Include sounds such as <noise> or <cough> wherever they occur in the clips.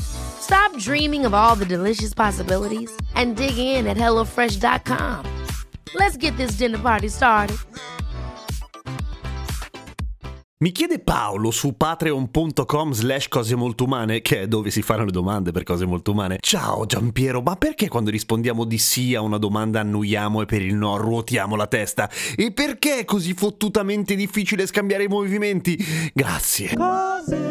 Stop dreaming of all the delicious possibilities and dig in at HelloFresh.com. Let's get this dinner party started. Mi chiede Paolo su patreon.com slash cose molto umane, che è dove si fanno le domande per cose molto umane. Ciao Giampiero, ma perché quando rispondiamo di sì a una domanda annuiamo e per il no ruotiamo la testa? E perché è così fottutamente difficile scambiare i movimenti? Grazie. Cose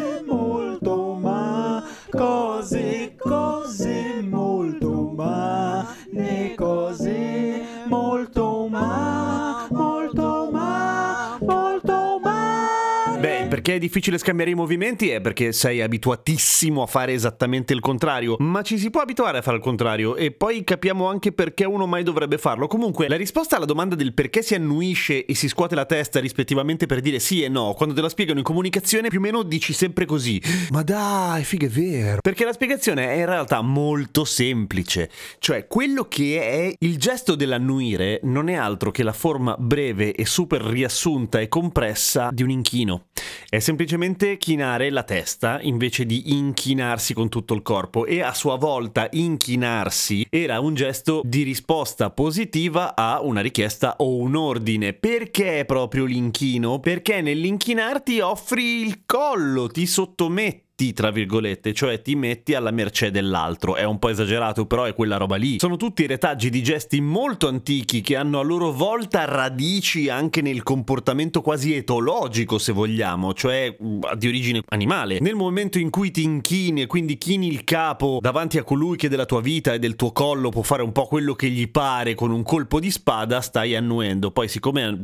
perché è difficile scambiare i movimenti è perché sei abituatissimo a fare esattamente il contrario, ma ci si può abituare a fare il contrario e poi capiamo anche perché uno mai dovrebbe farlo. Comunque, la risposta alla domanda del perché si annuisce e si scuote la testa rispettivamente per dire sì e no, quando te la spiegano in comunicazione più o meno dici sempre così. Ma dai, figa, è vero. Perché la spiegazione è in realtà molto semplice, cioè quello che è il gesto dell'annuire non è altro che la forma breve e super riassunta e compressa di un inchino. È semplicemente chinare la testa invece di inchinarsi con tutto il corpo e a sua volta inchinarsi era un gesto di risposta positiva a una richiesta o un ordine. Perché proprio l'inchino? Perché nell'inchinarti offri il collo, ti sottometti tra virgolette, cioè ti metti alla mercé dell'altro. È un po' esagerato, però è quella roba lì. Sono tutti retaggi di gesti molto antichi che hanno a loro volta radici anche nel comportamento quasi etologico, se vogliamo, cioè di origine animale. Nel momento in cui ti inchini e quindi chini il capo davanti a colui che della tua vita e del tuo collo può fare un po' quello che gli pare con un colpo di spada, stai annuendo. Poi siccome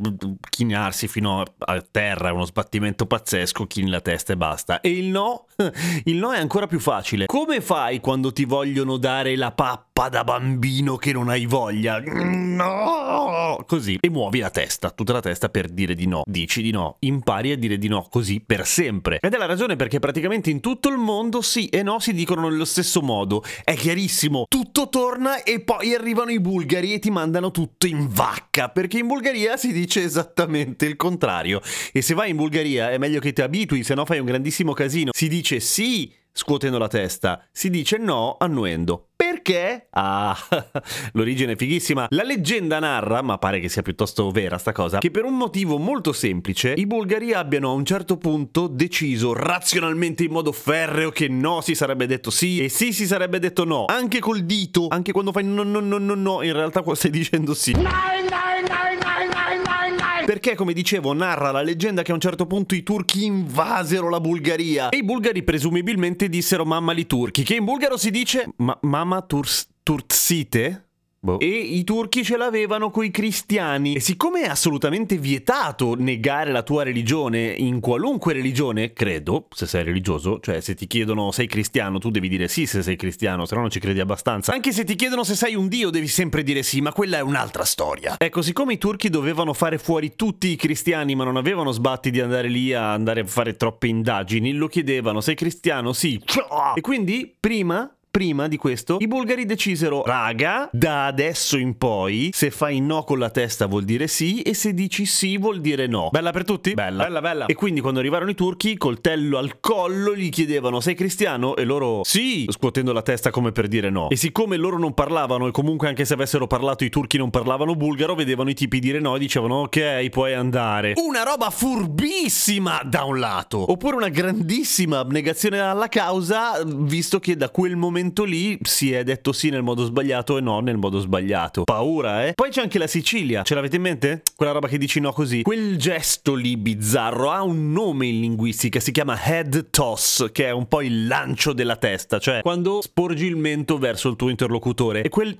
chinarsi fino a terra è uno sbattimento pazzesco, chini la testa e basta. E il no? <laughs> <laughs> Il no è ancora più facile. Come fai quando ti vogliono dare la pappa da bambino che non hai voglia? No! Così. E muovi la testa, tutta la testa per dire di no. Dici di no. Impari a dire di no così per sempre. Ed è la ragione perché praticamente in tutto il mondo sì e no si dicono nello stesso modo. È chiarissimo. Tutto torna e poi arrivano i bulgari e ti mandano tutto in vacca. Perché in Bulgaria si dice esattamente il contrario. E se vai in Bulgaria è meglio che ti abitui, se no fai un grandissimo casino. Si dice sì scuotendo la testa, si dice no annuendo. Perché? Ah, <laughs> l'origine è fighissima. La leggenda narra, ma pare che sia piuttosto vera sta cosa, che per un motivo molto semplice i bulgari abbiano a un certo punto deciso razionalmente in modo ferreo che no si sarebbe detto sì e sì si sarebbe detto no, anche col dito, anche quando fai no no no no no, in realtà stai dicendo sì. Perché, come dicevo, narra la leggenda che a un certo punto i turchi invasero la Bulgaria e i bulgari presumibilmente dissero mamma li turchi, che in bulgaro si dice ma- mamma turs- tursite? Boh. E i turchi ce l'avevano coi cristiani. E siccome è assolutamente vietato negare la tua religione in qualunque religione, credo, se sei religioso, cioè se ti chiedono sei cristiano, tu devi dire sì se sei cristiano, se no non ci credi abbastanza. Anche se ti chiedono se sei un dio, devi sempre dire sì, ma quella è un'altra storia. Ecco, siccome i turchi dovevano fare fuori tutti i cristiani, ma non avevano sbatti di andare lì a andare a fare troppe indagini, lo chiedevano, sei cristiano? Sì. E quindi, prima prima di questo, i bulgari decisero, raga, da adesso in poi, se fai no con la testa vuol dire sì e se dici sì vuol dire no. Bella per tutti? Bella. Bella, bella. E quindi quando arrivarono i turchi, coltello al collo, gli chiedevano, sei cristiano? E loro, sì, scuotendo la testa come per dire no. E siccome loro non parlavano e comunque anche se avessero parlato i turchi non parlavano bulgaro, vedevano i tipi dire no e dicevano, ok, puoi andare. Una roba furbissima da un lato. Oppure una grandissima abnegazione alla causa, visto che da quel momento lì si è detto sì nel modo sbagliato e no nel modo sbagliato. Paura, eh? Poi c'è anche la Sicilia. Ce l'avete in mente? Quella roba che dici no così. Quel gesto lì bizzarro ha un nome in linguistica, si chiama head toss, che è un po' il lancio della testa, cioè quando sporgi il mento verso il tuo interlocutore. E quel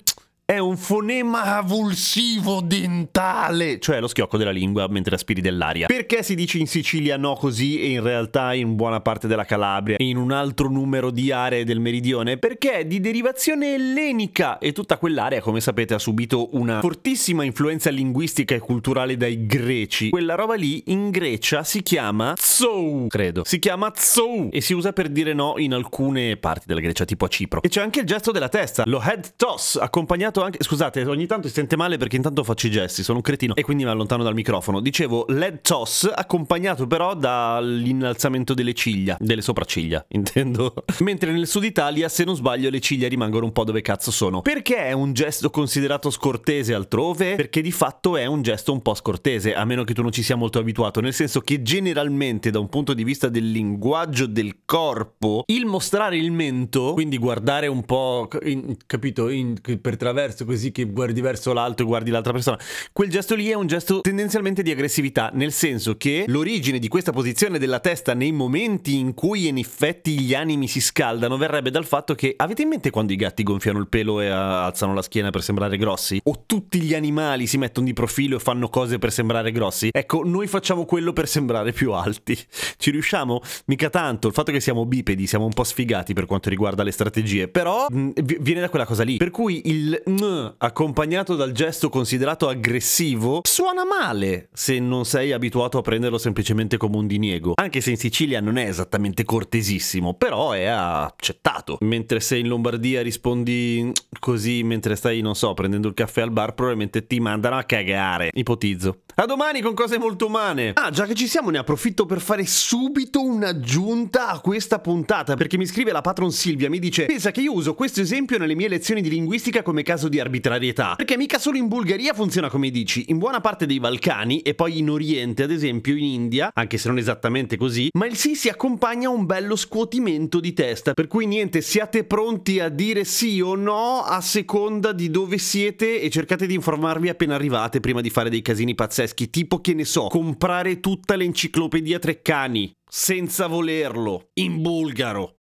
è un fonema avulsivo dentale, cioè lo schiocco della lingua mentre aspiri dell'aria. Perché si dice in Sicilia no così e in realtà in buona parte della Calabria e in un altro numero di aree del meridione? Perché è di derivazione ellenica e tutta quell'area, come sapete, ha subito una fortissima influenza linguistica e culturale dai greci. Quella roba lì in Grecia si chiama tsou, credo. Si chiama tsou e si usa per dire no in alcune parti della Grecia, tipo a Cipro. E c'è anche il gesto della testa, lo head toss, accompagnato anche... Scusate, ogni tanto si sente male perché intanto faccio i gesti, sono un cretino e quindi mi allontano dal microfono. Dicevo, lead toss, accompagnato però dall'innalzamento delle ciglia, delle sopracciglia, <laughs> intendo. Mentre nel sud Italia, se non sbaglio, le ciglia rimangono un po' dove cazzo sono. Perché è un gesto considerato scortese altrove? Perché di fatto è un gesto un po' scortese, a meno che tu non ci sia molto abituato, nel senso che generalmente da un punto di vista del linguaggio del corpo, il mostrare il mento, quindi guardare un po', in, capito, in, per traverso così che guardi verso l'alto e guardi l'altra persona, quel gesto lì è un gesto tendenzialmente di aggressività, nel senso che l'origine di questa posizione della testa nei momenti in cui in effetti gli animi si scaldano verrebbe dal fatto che avete in mente quando i gatti gonfiano il pelo e alzano la schiena per sembrare grossi? O tutti gli animali si mettono di profilo e fanno cose per sembrare grossi? Ecco, noi facciamo quello per sembrare più alti. Ci riusciamo? Mica tanto, il fatto che siamo bipedi, siamo un po' sfigati per quanto riguarda le strategie, però mh, viene da quella cosa lì. Per cui il n accompagnato dal gesto considerato aggressivo suona male se non sei abituato a prenderlo semplicemente come un diniego. Anche se in Sicilia non è esattamente cortesissimo, però è accettato. Mentre se in Lombardia rispondi così mentre stai, non so, prendendo il caffè al bar, probabilmente ti mandano a cagare. Ipotizzo. A domani con cose molto umane. Ah, già che ci siamo, ne approfitto per fare subito un'aggiunta a questa puntata, perché mi scrive la patron Silvia, mi dice "Pensa che io uso questo esempio nelle mie lezioni di linguistica come caso di arbitrarietà, perché mica solo in Bulgaria funziona come dici, in buona parte dei Balcani e poi in Oriente, ad esempio in India, anche se non esattamente così, ma il sì si accompagna a un bello scuotimento di testa, per cui niente, siate pronti a dire sì o no a seconda di dove siete e cercate di informarvi appena arrivate prima di fare dei casini pazzeschi, tipo che ne so, comprare tutta l'enciclopedia Treccani senza volerlo in bulgaro.